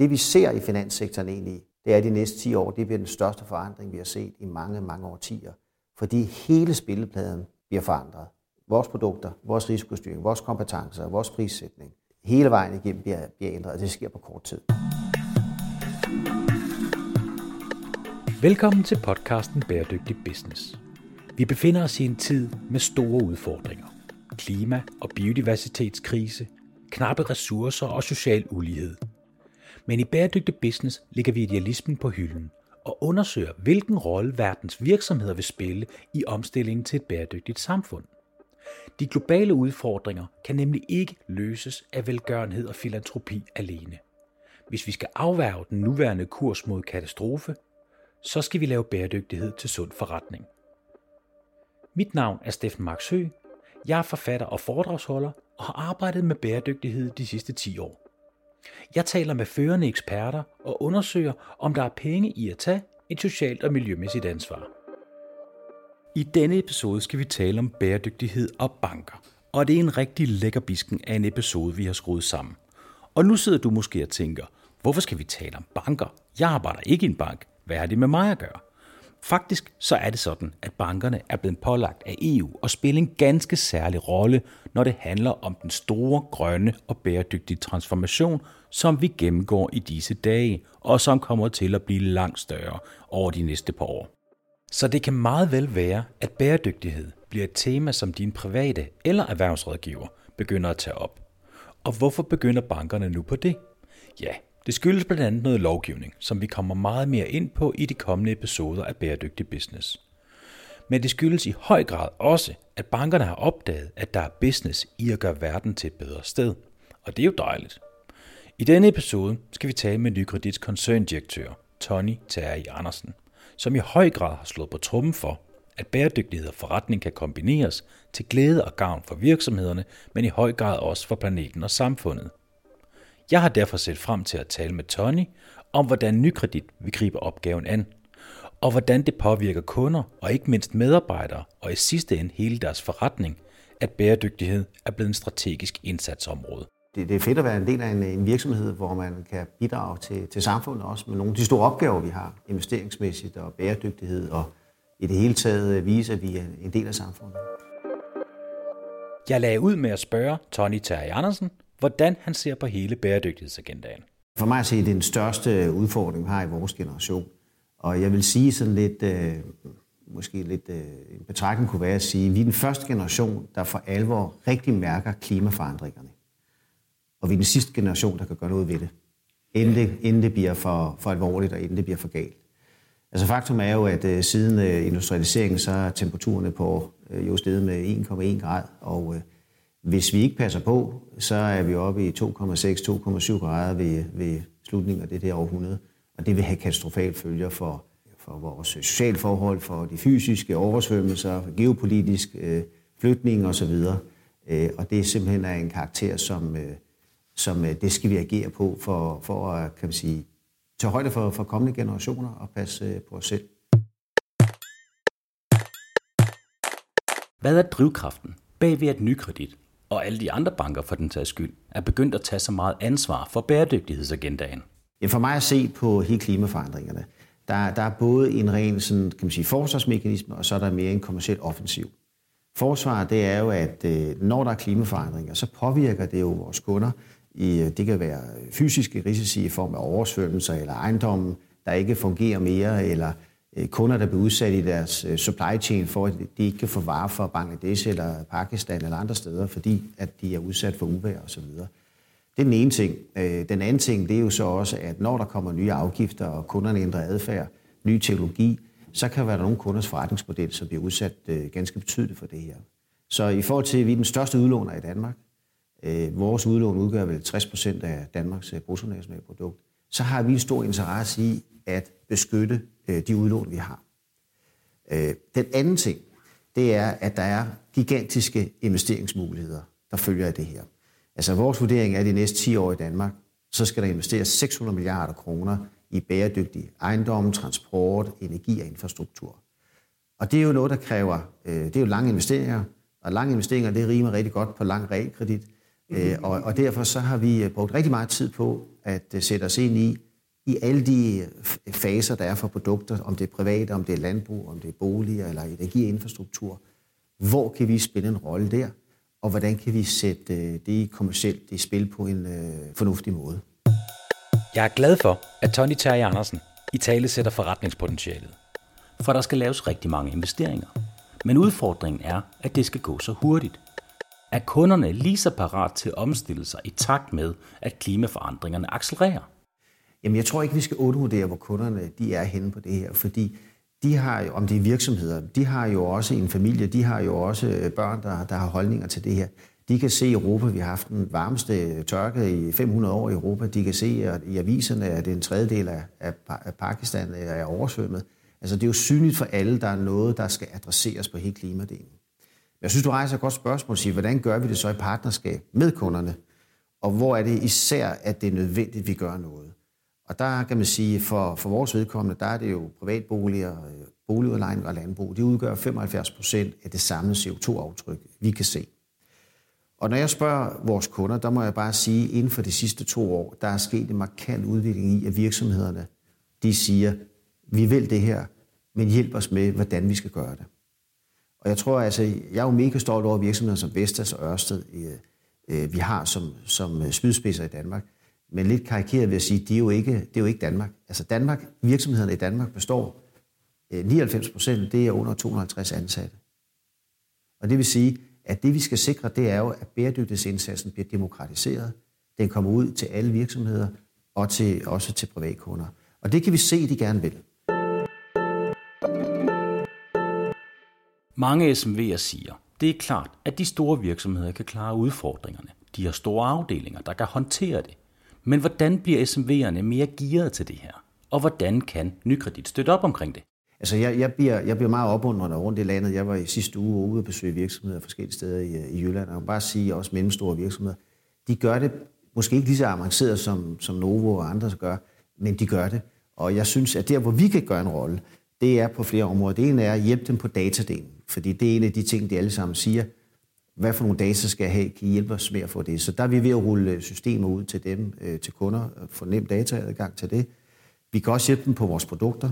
Det vi ser i finanssektoren egentlig, det er de næste 10 år, det bliver den største forandring, vi har set i mange, mange årtier. Fordi hele spillepladen bliver forandret. Vores produkter, vores risikostyring, vores kompetencer, vores prissætning, hele vejen igennem bliver, bliver ændret, og det sker på kort tid. Velkommen til podcasten Bæredygtig Business. Vi befinder os i en tid med store udfordringer. Klima- og biodiversitetskrise, knappe ressourcer og social ulighed. Men i Bæredygtig Business ligger vi idealismen på hylden og undersøger, hvilken rolle verdens virksomheder vil spille i omstillingen til et bæredygtigt samfund. De globale udfordringer kan nemlig ikke løses af velgørenhed og filantropi alene. Hvis vi skal afværge den nuværende kurs mod katastrofe, så skal vi lave bæredygtighed til sund forretning. Mit navn er Steffen Marksø. Jeg er forfatter og foredragsholder og har arbejdet med bæredygtighed de sidste 10 år. Jeg taler med førende eksperter og undersøger, om der er penge i at tage et socialt og miljømæssigt ansvar. I denne episode skal vi tale om bæredygtighed og banker. Og det er en rigtig lækker bisken af en episode, vi har skruet sammen. Og nu sidder du måske og tænker, hvorfor skal vi tale om banker? Jeg arbejder ikke i en bank. Hvad har det med mig at gøre? Faktisk så er det sådan, at bankerne er blevet pålagt af EU og spille en ganske særlig rolle, når det handler om den store, grønne og bæredygtige transformation, som vi gennemgår i disse dage, og som kommer til at blive langt større over de næste par år. Så det kan meget vel være, at bæredygtighed bliver et tema, som din private eller erhvervsrådgiver begynder at tage op. Og hvorfor begynder bankerne nu på det? Ja, det skyldes blandt andet noget lovgivning, som vi kommer meget mere ind på i de kommende episoder af Bæredygtig Business. Men det skyldes i høj grad også, at bankerne har opdaget, at der er business i at gøre verden til et bedre sted. Og det er jo dejligt. I denne episode skal vi tale med Nykredits koncerndirektør, Tony Terry Andersen, som i høj grad har slået på trummen for, at bæredygtighed og forretning kan kombineres til glæde og gavn for virksomhederne, men i høj grad også for planeten og samfundet. Jeg har derfor set frem til at tale med Tony om, hvordan Nykredit vil gribe opgaven an, og hvordan det påvirker kunder og ikke mindst medarbejdere og i sidste ende hele deres forretning, at bæredygtighed er blevet en strategisk indsatsområde. Det, det er fedt at være en del af en, en virksomhed, hvor man kan bidrage til, til samfundet også med nogle af de store opgaver, vi har, investeringsmæssigt og bæredygtighed, og i det hele taget vise, at vi er en del af samfundet. Jeg lagde ud med at spørge Tony Terry Andersen, hvordan han ser på hele bæredygtighedsagendaen. For mig at se, det er den største udfordring, vi har i vores generation. Og jeg vil sige sådan lidt, øh, måske lidt øh, en betragtning kunne være at sige, at vi er den første generation, der for alvor rigtig mærker klimaforandringerne. Og vi er den sidste generation, der kan gøre noget ved det, inden det, inden det bliver for, for alvorligt og inden det bliver for galt. Altså faktum er jo, at øh, siden øh, industrialiseringen, så er temperaturerne på øh, jo steget med 1,1 grad, og øh, hvis vi ikke passer på, så er vi oppe i 2,6-2,7 grader ved, ved slutningen af det der århundrede. Og det vil have katastrofale følger for, for vores sociale forhold, for de fysiske oversvømmelser, for geopolitisk øh, flytning osv. Øh, og det er simpelthen en karakter, som, øh, som øh, det skal vi agere på for, for at kan man sige, tage højde for, for kommende generationer og passe øh, på os selv. Hvad er drivkraften bagved at nykredit og alle de andre banker for den sags skyld, er begyndt at tage så meget ansvar for bæredygtighedsagendaen? Ja, for mig at se på hele klimaforandringerne, der, der er både en ren sådan, kan man sige, forsvarsmekanisme, og så er der mere en kommersiel offensiv. Forsvar, det er jo, at øh, når der er klimaforandringer, så påvirker det jo vores kunder. I, øh, det kan være fysiske risici i form af oversvømmelser eller ejendommen, der ikke fungerer mere, eller Øh, kunder, der bliver udsat i deres øh, supply chain, for at de ikke kan få varer fra Bangladesh eller Pakistan eller andre steder, fordi at de er udsat for uvejr osv. Det er den ene ting. Øh, den anden ting, det er jo så også, at når der kommer nye afgifter, og kunderne ændrer adfærd, ny teknologi, så kan være der nogle kunders forretningsmodel, som bliver udsat ganske betydeligt for det her. Så i forhold til, at vi er den største udlåner i Danmark, vores udlån udgør vel 60 procent af Danmarks bruttonationalprodukt, så har vi en stor interesse i at beskytte øh, de udlån, vi har. Øh, den anden ting, det er, at der er gigantiske investeringsmuligheder, der følger af det her. Altså vores vurdering er, at de næste 10 år i Danmark, så skal der investeres 600 milliarder kroner i bæredygtig ejendom, transport, energi og infrastruktur. Og det er jo noget, der kræver, øh, det er jo lange investeringer, og lange investeringer, det rimer rigtig godt på lang realkredit. Mm-hmm. og, og derfor så har vi brugt rigtig meget tid på at øh, sætte os ind i, i alle de øh, faser, der er for produkter, om det er private, om det er landbrug, om det er boliger eller energiinfrastruktur. Hvor kan vi spille en rolle der, og hvordan kan vi sætte øh, det kommercielt i spil på en øh, fornuftig måde? Jeg er glad for, at Tony Terje Andersen i tale sætter forretningspotentialet. For der skal laves rigtig mange investeringer. Men udfordringen er, at det skal gå så hurtigt. Er kunderne lige så parat til at omstille sig i takt med, at klimaforandringerne accelererer? Jamen, jeg tror ikke, vi skal undervurdere, hvor kunderne de er henne på det her, fordi de har jo, om det er virksomheder, de har jo også en familie, de har jo også øh, børn, der, der har holdninger til det her. De kan se i Europa, vi har haft den varmeste tørke i 500 år i Europa. De kan se at i aviserne, at en tredjedel af, af Pakistan er oversvømmet. Altså det er jo synligt for alle, der er noget, der skal adresseres på hele klimadelen. Jeg synes, du rejser et godt spørgsmål, sige, hvordan gør vi det så i partnerskab med kunderne? Og hvor er det især, at det er nødvendigt, at vi gør noget? Og der kan man sige, for, for vores vedkommende, der er det jo privatboliger, øh, boligudlejning og landbrug. Det udgør 75 procent af det samlede CO2-aftryk, vi kan se. Og når jeg spørger vores kunder, der må jeg bare sige, at inden for de sidste to år, der er sket en markant udvikling i, at virksomhederne, de siger, vi vil det her, men hjælp os med, hvordan vi skal gøre det. Og jeg tror altså, jeg er jo mega stolt over virksomheder som Vestas og Ørsted, øh, øh, vi har som, som spydspidser i Danmark. Men lidt karikeret vil jeg sige, det er jo ikke, det er jo ikke Danmark. Altså Danmark, virksomhederne i Danmark består øh, 99 procent, det er under 250 ansatte. Og det vil sige, at det vi skal sikre, det er jo, at bæredygtighedsindsatsen bliver demokratiseret. Den kommer ud til alle virksomheder og til, også til privatkunder. Og det kan vi se, de gerne vil. Mange SMV'er siger, det er klart, at de store virksomheder kan klare udfordringerne. De har store afdelinger, der kan håndtere det. Men hvordan bliver SMV'erne mere gearet til det her? Og hvordan kan Nykredit støtte op omkring det? Altså, jeg, jeg, bliver, jeg bliver meget opmuntret rundt i landet. Jeg var i sidste uge ude og besøge virksomheder forskellige steder i, øh, i Jylland. Og jeg bare sige, også mellemstore virksomheder, de gør det måske ikke lige så avanceret, som, som Novo og andre gør, men de gør det. Og jeg synes, at der, hvor vi kan gøre en rolle, det er på flere områder. Det ene er at hjælpe dem på datadelen, fordi det er en af de ting, de alle sammen siger. Hvad for nogle data skal jeg have? Kan I hjælpe os med at få det? Så der er vi ved at rulle systemer ud til dem, øh, til kunder, få nem dataadgang til det. Vi kan også hjælpe dem på vores produkter.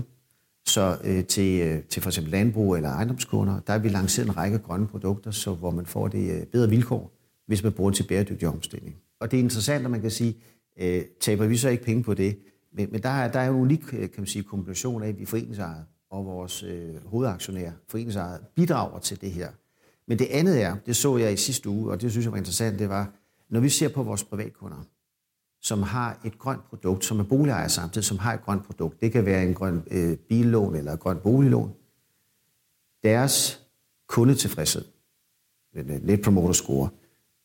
Så øh, til, øh, til for eksempel landbrug eller ejendomskunder, der har vi lanceret en række grønne produkter, så hvor man får det øh, bedre vilkår, hvis man bruger det til bæredygtig omstilling. Og det er interessant, at man kan sige, øh, taber vi så ikke penge på det? Men, men der, er, der er en unik øh, kan man sige, kombination af, at vi foreningsejet og vores øh, hovedaktionær, foreningsejet, bidrager til det her. Men det andet er, det så jeg i sidste uge, og det synes jeg var interessant, det var, når vi ser på vores privatkunder, som har et grønt produkt, som er boligejer samtidig, som har et grønt produkt. Det kan være en grøn øh, billån eller et grønt boliglån. Deres kundetilfredshed, øh, Net Promoter Score,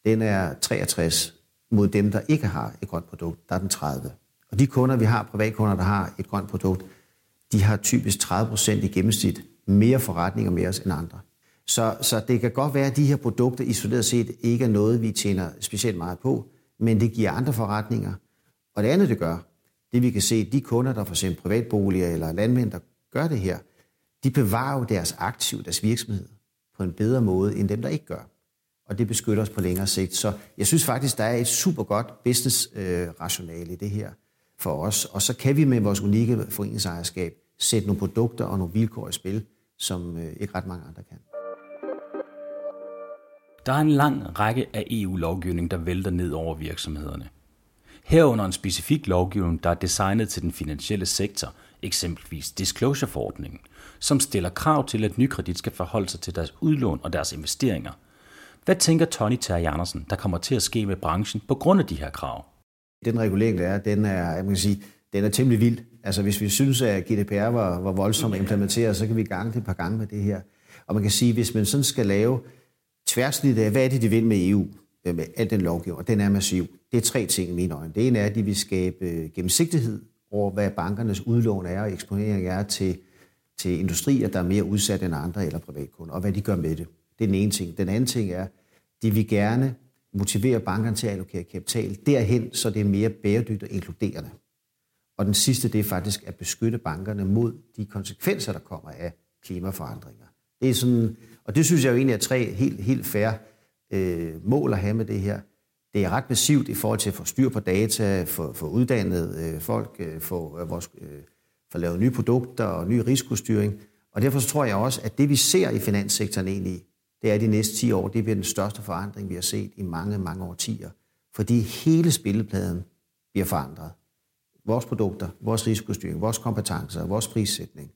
den er 63 mod dem, der ikke har et grønt produkt, der er den 30. Og de kunder, vi har, privatkunder, der har et grønt produkt, de har typisk 30 procent i gennemsnit mere forretninger med os end andre. Så, så det kan godt være, at de her produkter isoleret set ikke er noget, vi tjener specielt meget på, men det giver andre forretninger. Og det andet, det gør, det vi kan se, de kunder, der for eksempel privatboliger eller landmænd, der gør det her, de bevarer jo deres aktiv, deres virksomhed, på en bedre måde, end dem, der ikke gør. Og det beskytter os på længere sigt. Så jeg synes faktisk, der er et super godt business-rationale øh, i det her for os. Og så kan vi med vores unikke foreningsejerskab sætte nogle produkter og nogle vilkår i spil, som øh, ikke ret mange andre kan. Der er en lang række af EU-lovgivning, der vælter ned over virksomhederne. Herunder en specifik lovgivning, der er designet til den finansielle sektor, eksempelvis disclosure-forordningen, som stiller krav til, at nykredit skal forholde sig til deres udlån og deres investeringer. Hvad tænker Tony Terje Andersen, der kommer til at ske med branchen på grund af de her krav? Den regulering, der er, den er, jeg kan sige, den er temmelig vild. Altså hvis vi synes, at GDPR var, var voldsomt at implementere, så kan vi gange det et par gange med det her. Og man kan sige, hvis man sådan skal lave tværsnit af, hvad er det, de vil med EU, med al den lovgivning, og den er massiv. Det er tre ting i mine øjne. Det ene er, at de vil skabe øh, gennemsigtighed over, hvad bankernes udlån er og eksponering er til, til industrier, der er mere udsat end andre eller privatkunder, og hvad de gør med det. Det er den ene ting. Den anden ting er, de vil gerne motivere bankerne til at allokere kapital derhen, så det er mere bæredygtigt og inkluderende. Og den sidste, det er faktisk at beskytte bankerne mod de konsekvenser, der kommer af klimaforandringer. Det er sådan, og det synes jeg jo egentlig er tre helt, helt færre øh, mål at have med det her. det er ret massivt i forhold til at få styr på data, få, få uddannet øh, folk, øh, få, øh, vores, øh, få lavet nye produkter og ny risikostyring. Og derfor så tror jeg også, at det vi ser i finanssektoren egentlig, det er de næste 10 år, det bliver den største forandring, vi har set i mange, mange årtier. Fordi hele spillepladen bliver forandret. Vores produkter, vores risikostyring, vores kompetencer, vores prissætning,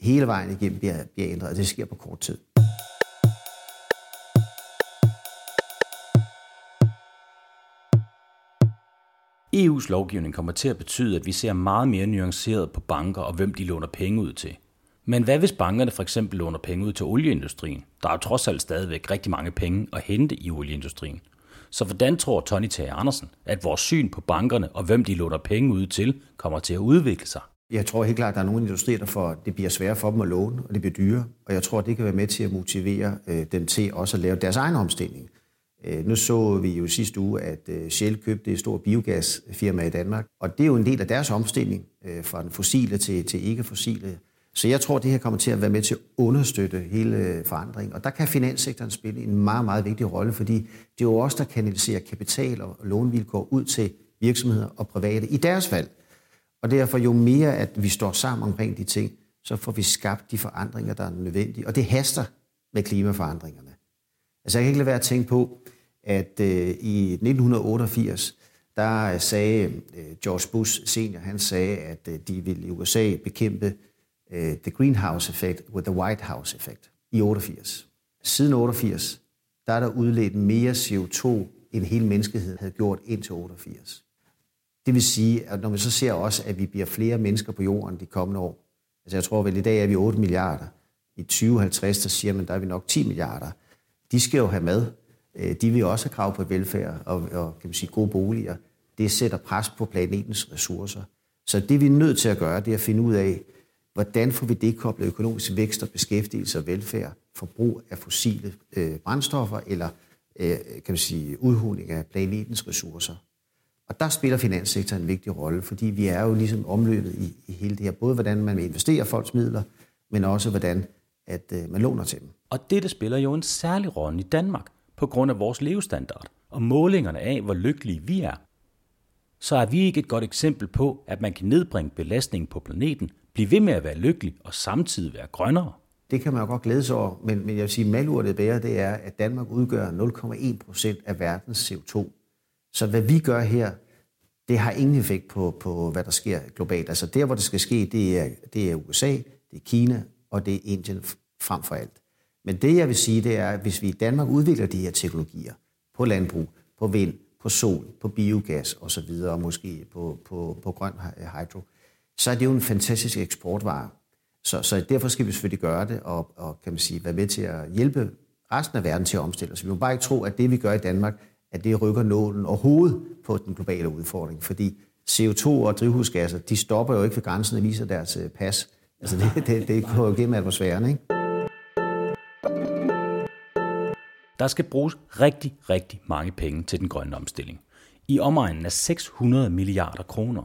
hele vejen igennem bliver, bliver ændret, og det sker på kort tid. EU's lovgivning kommer til at betyde, at vi ser meget mere nuanceret på banker og hvem de låner penge ud til. Men hvad hvis bankerne for eksempel låner penge ud til olieindustrien? Der er jo trods alt stadigvæk rigtig mange penge at hente i olieindustrien. Så hvordan tror Tony Tage Andersen, at vores syn på bankerne og hvem de låner penge ud til, kommer til at udvikle sig? Jeg tror helt klart, at der er nogle industrier, der får, det bliver sværere for dem at låne, og det bliver dyre. Og jeg tror, det kan være med til at motivere øh, dem til også at lave deres egen omstilling. Øh, nu så vi jo sidste uge, at øh, Shell købte et stort biogasfirma i Danmark, og det er jo en del af deres omstilling øh, fra den fossile til, til ikke-fossile. Så jeg tror, det her kommer til at være med til at understøtte hele øh, forandringen. Og der kan finanssektoren spille en meget, meget vigtig rolle, fordi det er jo også der kanaliserer kapital og lånevilkår ud til virksomheder og private i deres fald. Og derfor jo mere, at vi står sammen omkring de ting, så får vi skabt de forandringer, der er nødvendige. Og det haster med klimaforandringerne. Altså jeg kan ikke lade være at tænke på, at øh, i 1988, der øh, sagde øh, George Bush senior, han sagde, at øh, de ville i USA bekæmpe øh, the greenhouse effect with the White House effect i 88. Siden 88, der er der udledt mere CO2, end hele menneskeheden havde gjort indtil 88. Det vil sige, at når vi så ser også, at vi bliver flere mennesker på jorden de kommende år, altså jeg tror vel i dag er vi 8 milliarder, i 2050, der siger man, der er vi nok 10 milliarder. De skal jo have mad, øh, de vil også have krav på velfærd og, og kan man sige, gode boliger. Det sætter pres på planetens ressourcer. Så det vi er nødt til at gøre, det er at finde ud af, hvordan får vi dekoblet økonomisk vækst og beskæftigelse og velfærd, forbrug af fossile øh, brændstoffer eller øh, kan man sige, udhuling af planetens ressourcer. Og der spiller finanssektoren en vigtig rolle, fordi vi er jo ligesom omløbet i, i hele det her. Både hvordan man vil investere folks midler, men også hvordan at øh, man låner til dem. Og det, der spiller jo en særlig rolle i Danmark på grund af vores levestandard og målingerne af, hvor lykkelige vi er, så er vi ikke et godt eksempel på, at man kan nedbringe belastningen på planeten, blive ved med at være lykkelig og samtidig være grønnere. Det kan man jo godt glæde sig over, men, men jeg vil sige, at malurtet bære, det er, at Danmark udgør 0,1 procent af verdens CO2. Så hvad vi gør her, det har ingen effekt på, på, hvad der sker globalt. Altså der, hvor det skal ske, det er, det er USA, det er Kina, og det er Indien frem for alt. Men det, jeg vil sige, det er, at hvis vi i Danmark udvikler de her teknologier på landbrug, på vind, på sol, på biogas osv., og måske på, på, på grøn hydro, så er det jo en fantastisk eksportvare. Så, så derfor skal vi selvfølgelig gøre det, og, og kan man sige, være med til at hjælpe resten af verden til at omstille sig. Vi må bare ikke tro, at det, vi gør i Danmark, at det rykker nålen overhovedet på den globale udfordring, fordi CO2 og drivhusgasser, de stopper jo ikke ved grænsen og viser deres øh, pas. Altså det, det, det går jo gennem atmosfæren, ikke? Der skal bruges rigtig, rigtig mange penge til den grønne omstilling. I omegnen af 600 milliarder kroner.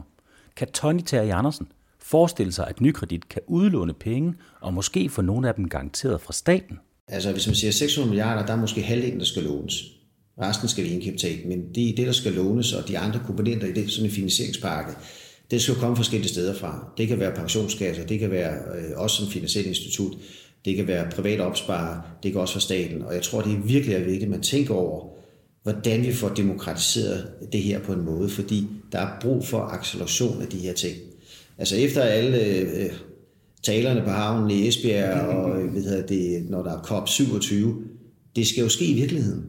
Kan Tony Terry Andersen forestille sig, at Nykredit kan udlåne penge, og måske få nogle af dem garanteret fra staten? Altså hvis man siger 600 milliarder, der er måske halvdelen, der skal lånes. Resten skal vi indkapital, men det er det, der skal lånes, og de andre komponenter i det, sådan en finansieringspakke, det skal komme forskellige steder fra. Det kan være pensionskasser, det kan være øh, også som finansielt institut, det kan være private opsparer, det kan også være staten. Og jeg tror, det er virkelig er vigtigt, at man tænker over, hvordan vi får demokratiseret det her på en måde, fordi der er brug for acceleration af de her ting. Altså efter alle øh, talerne på havnen i Esbjerg, og øh, ved det, når der er COP27, det skal jo ske i virkeligheden.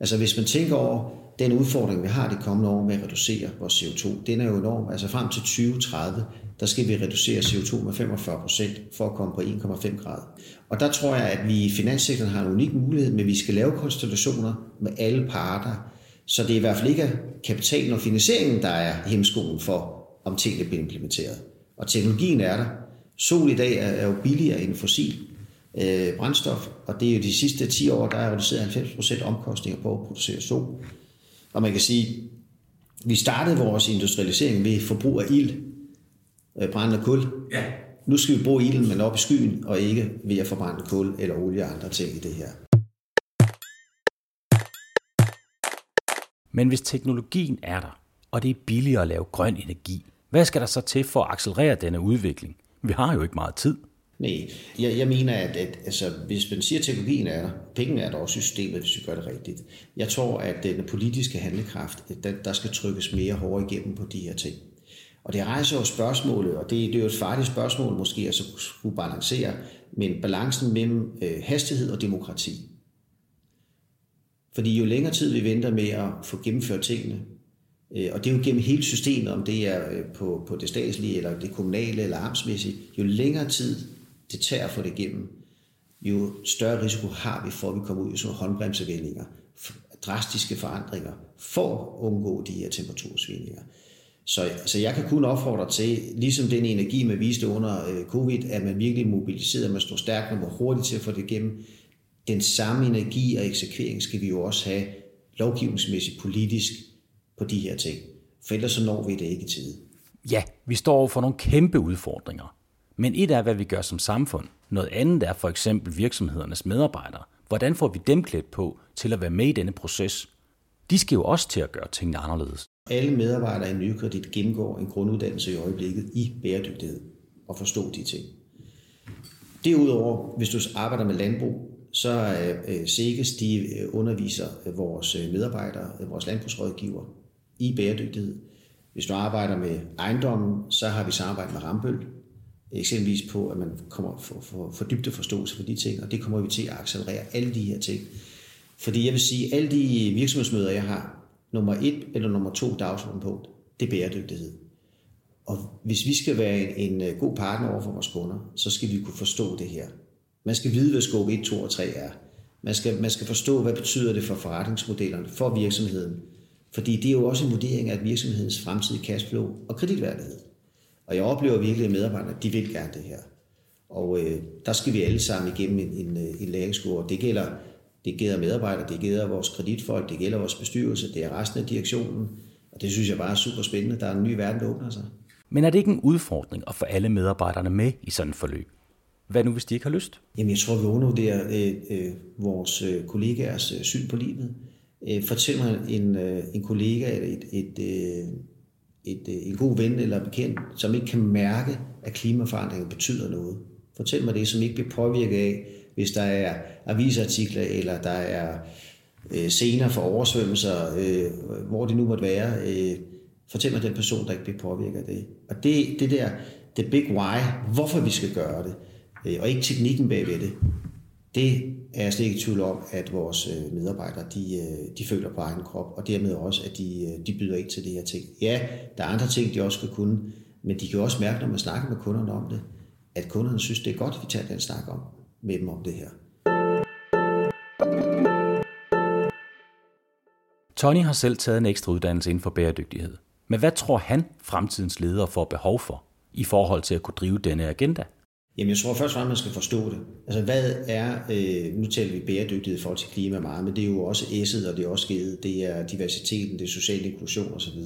Altså hvis man tænker over den udfordring, vi har det kommende år med at reducere vores CO2, den er jo enorm. Altså frem til 2030, der skal vi reducere CO2 med 45 procent for at komme på 1,5 grader. Og der tror jeg, at vi i finanssektoren har en unik mulighed, men vi skal lave konstellationer med alle parter, så det er i hvert fald ikke kapitalen og finansieringen, der er hemskolen for, om tingene bliver implementeret. Og teknologien er der. Sol i dag er jo billigere end fossil øh, brændstof, og det er jo de sidste 10 år, der er reduceret 90 procent omkostninger på at producere sol. Og man kan sige, vi startede vores industrialisering ved forbrug af ild, øh, brændende kul. Ja. Nu skal vi bruge ilden, men op i skyen, og ikke ved at forbrænde kul eller olie og andre ting i det her. Men hvis teknologien er der, og det er billigere at lave grøn energi, hvad skal der så til for at accelerere denne udvikling? Vi har jo ikke meget tid. Nej, jeg, jeg mener, at, at altså, hvis man siger, at teknologien er der, pengene er der også i systemet, hvis vi gør det rigtigt. Jeg tror, at øh, den politiske handlekraft, øh, der, der skal trykkes mere hårdt igennem på de her ting. Og det rejser jo spørgsmålet, og det, det er jo et farligt spørgsmål måske at skulle balancere, men balancen mellem øh, hastighed og demokrati. Fordi jo længere tid vi venter med at få gennemført tingene, øh, og det er jo gennem hele systemet, om det er på, på det statslige, eller det kommunale, eller amtsmæssigt, jo længere tid det tager at få det igennem, jo større risiko har vi for, at vi kommer ud i sådan håndbremsevældinger, drastiske forandringer, for at undgå de her temperatursvingninger. Så, så jeg kan kun opfordre til, ligesom den energi, man viste under øh, covid, at man virkelig mobiliserer, man står stærkt, man var hurtigt til at få det igennem. Den samme energi og eksekvering skal vi jo også have lovgivningsmæssigt politisk på de her ting. For ellers så når vi det ikke i tide. Ja, vi står over for nogle kæmpe udfordringer. Men et er, hvad vi gør som samfund. Noget andet er for eksempel virksomhedernes medarbejdere. Hvordan får vi dem klædt på til at være med i denne proces? De skal jo også til at gøre tingene anderledes. Alle medarbejdere i Nykredit gennemgår en grunduddannelse i øjeblikket i bæredygtighed og forstå de ting. Derudover, hvis du arbejder med landbrug, så øh, SEGES, de øh, underviser øh, vores øh, medarbejdere, vores landbrugsrådgiver i bæredygtighed. Hvis du arbejder med ejendommen, så har vi samarbejdet med Rambøl, eksempelvis på, at man kommer for, for, for dybde forståelse for de ting, og det kommer vi til at accelerere alle de her ting. Fordi jeg vil sige, alle de virksomhedsmøder, jeg har, nummer et eller nummer to dagsordenpunkt, det er bæredygtighed. Og hvis vi skal være en, en øh, god partner over for vores kunder, så skal vi kunne forstå det her. Man skal vide, hvad skåb 1, 2 og 3 er. Man skal, man skal forstå, hvad betyder det for forretningsmodellerne, for virksomheden. Fordi det er jo også en vurdering af virksomhedens fremtidige cashflow og kreditværdighed. Og jeg oplever virkelig, at medarbejderne de vil gerne det her. Og øh, der skal vi alle sammen igennem en, en, øh, en læringskurve. Det gælder, det gælder medarbejdere, det gælder vores kreditfolk, det gælder vores bestyrelse, det er resten af direktionen. Og det synes jeg bare er super spændende. Der er en ny verden, der åbner sig. Men er det ikke en udfordring at få alle medarbejderne med i sådan et forløb? Hvad nu, hvis de ikke har lyst? Jamen, jeg tror, vi undervurderer øh, øh, vores øh, kollegaers øh, syn på livet. Øh, fortæl mig en, øh, en kollega eller et, et, et, øh, et, øh, en god ven eller bekendt, som ikke kan mærke, at klimaforandringen betyder noget. Fortæl mig det, som ikke bliver påvirket af, hvis der er avisartikler, eller der er øh, scener for oversvømmelser, øh, hvor det nu måtte være. Øh, fortæl mig den person, der ikke bliver påvirket af det. Og det, det der, the big why, hvorfor vi skal gøre det, øh, og ikke teknikken bagved det, det er jeg slet ikke i tvivl om, at vores øh, medarbejdere, de, øh, de føler på egen krop, og dermed også, at de, øh, de byder ikke til det her ting. Ja, der er andre ting, de også skal kunne, men de kan også mærke, når man snakker med kunderne om det, at kunderne synes, det er godt, at vi tager den snak om med dem om det her. Tony har selv taget en ekstra uddannelse inden for bæredygtighed. Men hvad tror han, fremtidens ledere får behov for i forhold til at kunne drive denne agenda? Jamen, jeg tror først og fremmest, man skal forstå det. Altså, hvad er, øh, nu taler vi bæredygtighed i til klima meget, men det er jo også S'et, og det er også G'et, det er diversiteten, det er social inklusion osv.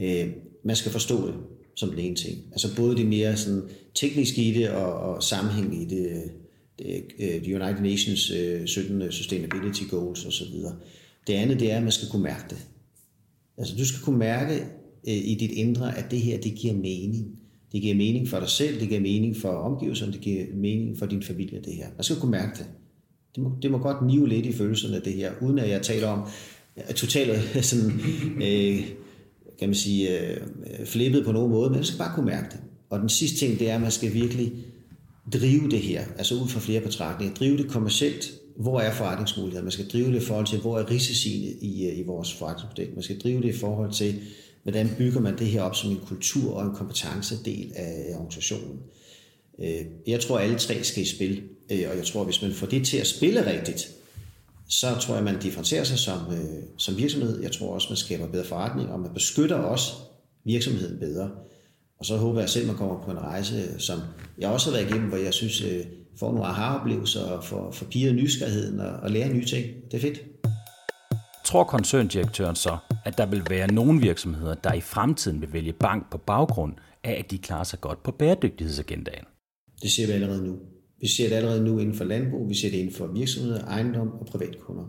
Øh, man skal forstå det som den ene ting. Altså både det mere sådan, tekniske i det og, og sammenhæng i det, øh, øh, det United Nations øh, uh, 17 Sustainability Goals osv. Det andet, det er, at man skal kunne mærke det. Altså du skal kunne mærke øh, i dit indre, at det her, det giver mening. Det giver mening for dig selv, det giver mening for omgivelserne, det giver mening for din familie, det her. Man skal kunne mærke det. Det må, det må godt nive lidt i følelserne af det her, uden at jeg taler om øh, totalt øh, sådan, øh, kan man sige, øh, flippet på nogen måde, men man skal bare kunne mærke det. Og den sidste ting, det er, at man skal virkelig drive det her, altså ud fra flere betragtninger, drive det kommercielt, hvor er forretningsmuligheder, man skal drive det i forhold til, hvor er risiciene i, øh, i vores forretningsmodel, man skal drive det i forhold til, hvordan bygger man det her op som en kultur og en kompetencedel af organisationen. Øh, jeg tror, at alle tre skal i spil, øh, og jeg tror, at hvis man får det til at spille rigtigt, så tror jeg, at man differencierer sig som, øh, som virksomhed. Jeg tror også, man skaber bedre forretning, og man beskytter også virksomheden bedre. Og så håber jeg selv, at man kommer på en rejse, som jeg også har været igennem, hvor jeg synes, øh, får nogle aha-oplevelser og får, får piger nysgerrigheden og, og lære nye ting. Det er fedt. Tror koncerndirektøren så, at der vil være nogle virksomheder, der i fremtiden vil vælge bank på baggrund af, at de klarer sig godt på bæredygtighedsagendaen? Det ser vi allerede nu. Vi ser det allerede nu inden for landbrug, vi ser det inden for virksomheder, ejendom og privatkunder.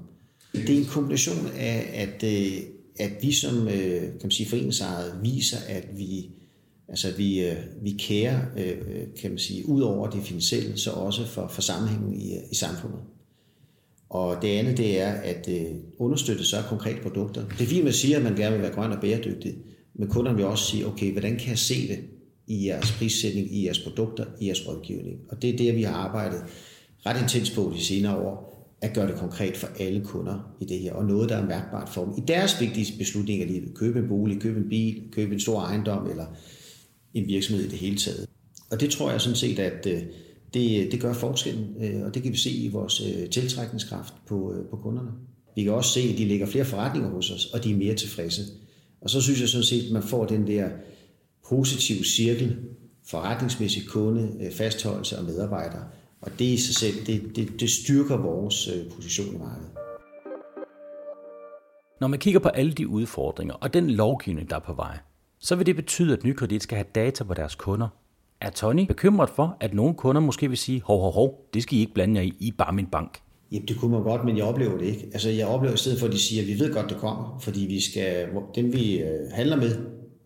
Det er en kombination af, at øh, at vi som øh, kan man sige, foreningsejet viser, at vi, altså vi, øh, vi kærer, kan man sige, ud over det finansielle, så også for, for sammenhængen i, i samfundet. Og det andet, det er at øh, understøtte så konkrete produkter. Det er fint, man siger, at man gerne vil være grøn og bæredygtig, men kunderne vil også sige, okay, hvordan kan jeg se det i jeres prissætning, i jeres produkter, i jeres rådgivning? Og det er det, vi har arbejdet ret intens på de senere år, at gøre det konkret for alle kunder i det her, og noget, der er mærkbart for dem. I deres vigtige beslutninger i livet, købe en bolig, købe en bil, købe en stor ejendom, eller en virksomhed i det hele taget. Og det tror jeg sådan set, at øh, det, det gør forskellen, øh, og det kan vi se i vores øh, tiltrækningskraft på, øh, på kunderne. Vi kan også se, at de lægger flere forretninger hos os, og de er mere tilfredse. Og så synes jeg sådan set, at man får den der positive cirkel, forretningsmæssig kunde, øh, fastholdelse og medarbejdere, og det i sig selv, det, det, det styrker vores øh, position i markedet. Når man kigger på alle de udfordringer og den lovgivning, der er på vej, så vil det betyde, at Nykredit skal have data på deres kunder. Er Tony bekymret for, at nogle kunder måske vil sige, hov, hov, hov, det skal I ikke blande jer i, I er bare min bank? Jamen, det kunne man godt, men jeg oplever det ikke. Altså, jeg oplever i stedet for, at de siger, at vi ved godt, det kommer, fordi vi skal, dem vi øh, handler med,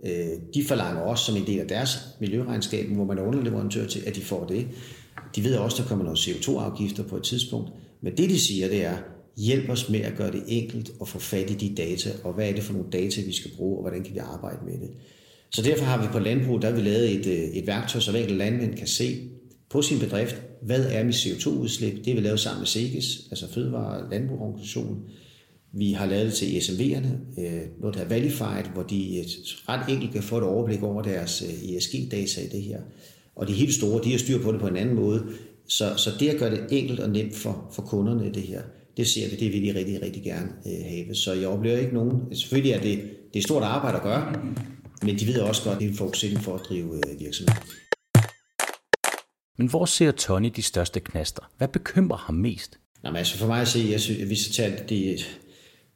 øh, de forlanger også som en del af deres miljøregnskab, hvor man er underleverandør til, at de får det. De ved også, der kommer nogle CO2-afgifter på et tidspunkt. Men det, de siger, det er, hjælp os med at gøre det enkelt og få fat i de data, og hvad er det for nogle data, vi skal bruge, og hvordan kan vi arbejde med det. Så derfor har vi på landbrug, der har vi lavet et, øh, et værktøj, så hver landmænd kan se på sin bedrift, hvad er mit CO2-udslip. Det har vi lavet sammen med SEGES, altså Fødevare- og Landbrugorganisationen. Vi har lavet det til SMV'erne, øh, noget der er Valified, hvor de øh, ret enkelt kan få et overblik over deres ESG-data i det her. Og de helt store, de har styr på det på en anden måde. Så, så det at gøre det enkelt og nemt for, for kunderne det her, det ser vi, det vil de rigtig, rigtig gerne have. Så jeg oplever ikke nogen, selvfølgelig er det, det er stort arbejde at gøre, men de ved også godt, at det er en forudsætning for at drive øh, virksomhed. Men hvor ser Tony de største knaster? Hvad bekymrer ham mest? Nå, men altså for mig at se, jeg synes, hvis jeg tager de,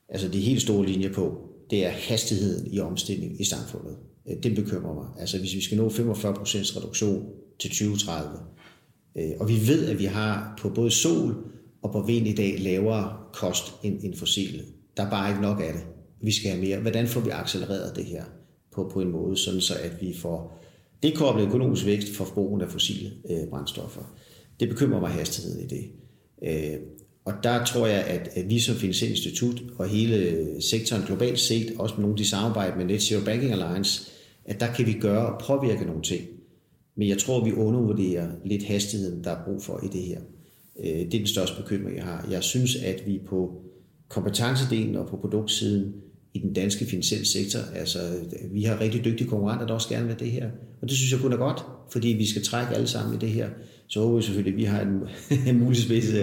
altså de helt store linjer på, det er hastigheden i omstilling i samfundet. Øh, det bekymrer mig. Altså hvis vi skal nå 45% reduktion til 2030, øh, og vi ved, at vi har på både sol og på vind i dag lavere kost end, end fossile. Der er bare ikke nok af det. Vi skal have mere. Hvordan får vi accelereret det her på, på en måde, sådan så at vi får dekoblet økonomisk vækst for brugen af fossile øh, brændstoffer. Det bekymrer mig hastigheden i det. Øh, og der tror jeg, at, at vi som Finansiel Institut og hele øh, sektoren globalt set, også med nogle af de samarbejder med Net Zero Banking Alliance, at der kan vi gøre og påvirke nogle ting. Men jeg tror, vi undervurderer lidt hastigheden, der er brug for i det her. Øh, det er den største bekymring, jeg har. Jeg synes, at vi på kompetencedelen og på produktsiden i den danske finansielle sektor, altså vi har rigtig dygtige konkurrenter, der også gerne vil det her. Og det synes jeg kun er godt, fordi vi skal trække alle sammen i det her. Så håber vi selvfølgelig, at vi har en, en mulighedsvis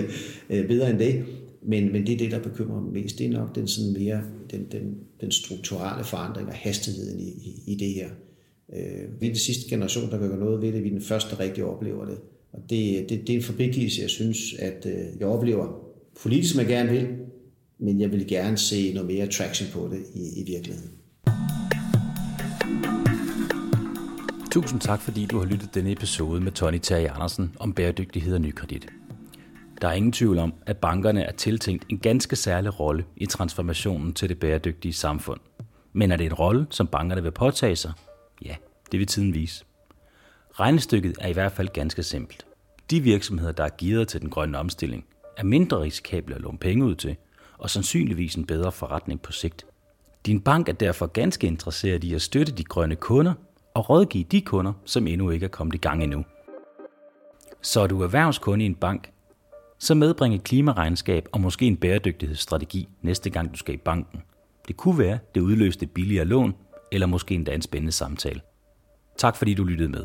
øh, bedre end det. Men, men det er det, der bekymrer mig mest. Det er nok den, sådan mere, den, den, den strukturelle forandring og hastigheden i, i, i det her. Øh, vi er den sidste generation, der kan gøre noget ved det. Vi er den første, der rigtig oplever det. Og det, det, det er en forpligtelse, jeg synes, at øh, jeg oplever politisk, som jeg gerne vil, men jeg vil gerne se noget mere traction på det i, i virkeligheden. Tusind tak, fordi du har lyttet denne episode med Tony Terje Andersen om bæredygtighed og nykredit. Der er ingen tvivl om, at bankerne er tiltænkt en ganske særlig rolle i transformationen til det bæredygtige samfund. Men er det en rolle, som bankerne vil påtage sig? Ja, det vil tiden vise. Regnestykket er i hvert fald ganske simpelt. De virksomheder, der er givet til den grønne omstilling, er mindre risikable at låne penge ud til, og sandsynligvis en bedre forretning på sigt. Din bank er derfor ganske interesseret i at støtte de grønne kunder og rådgive de kunder, som endnu ikke er kommet i gang endnu. Så er du erhvervskunde i en bank, så medbring et klimaregnskab og måske en bæredygtighedsstrategi næste gang du skal i banken. Det kunne være, det udløste billigere lån, eller måske endda en spændende samtale. Tak fordi du lyttede med.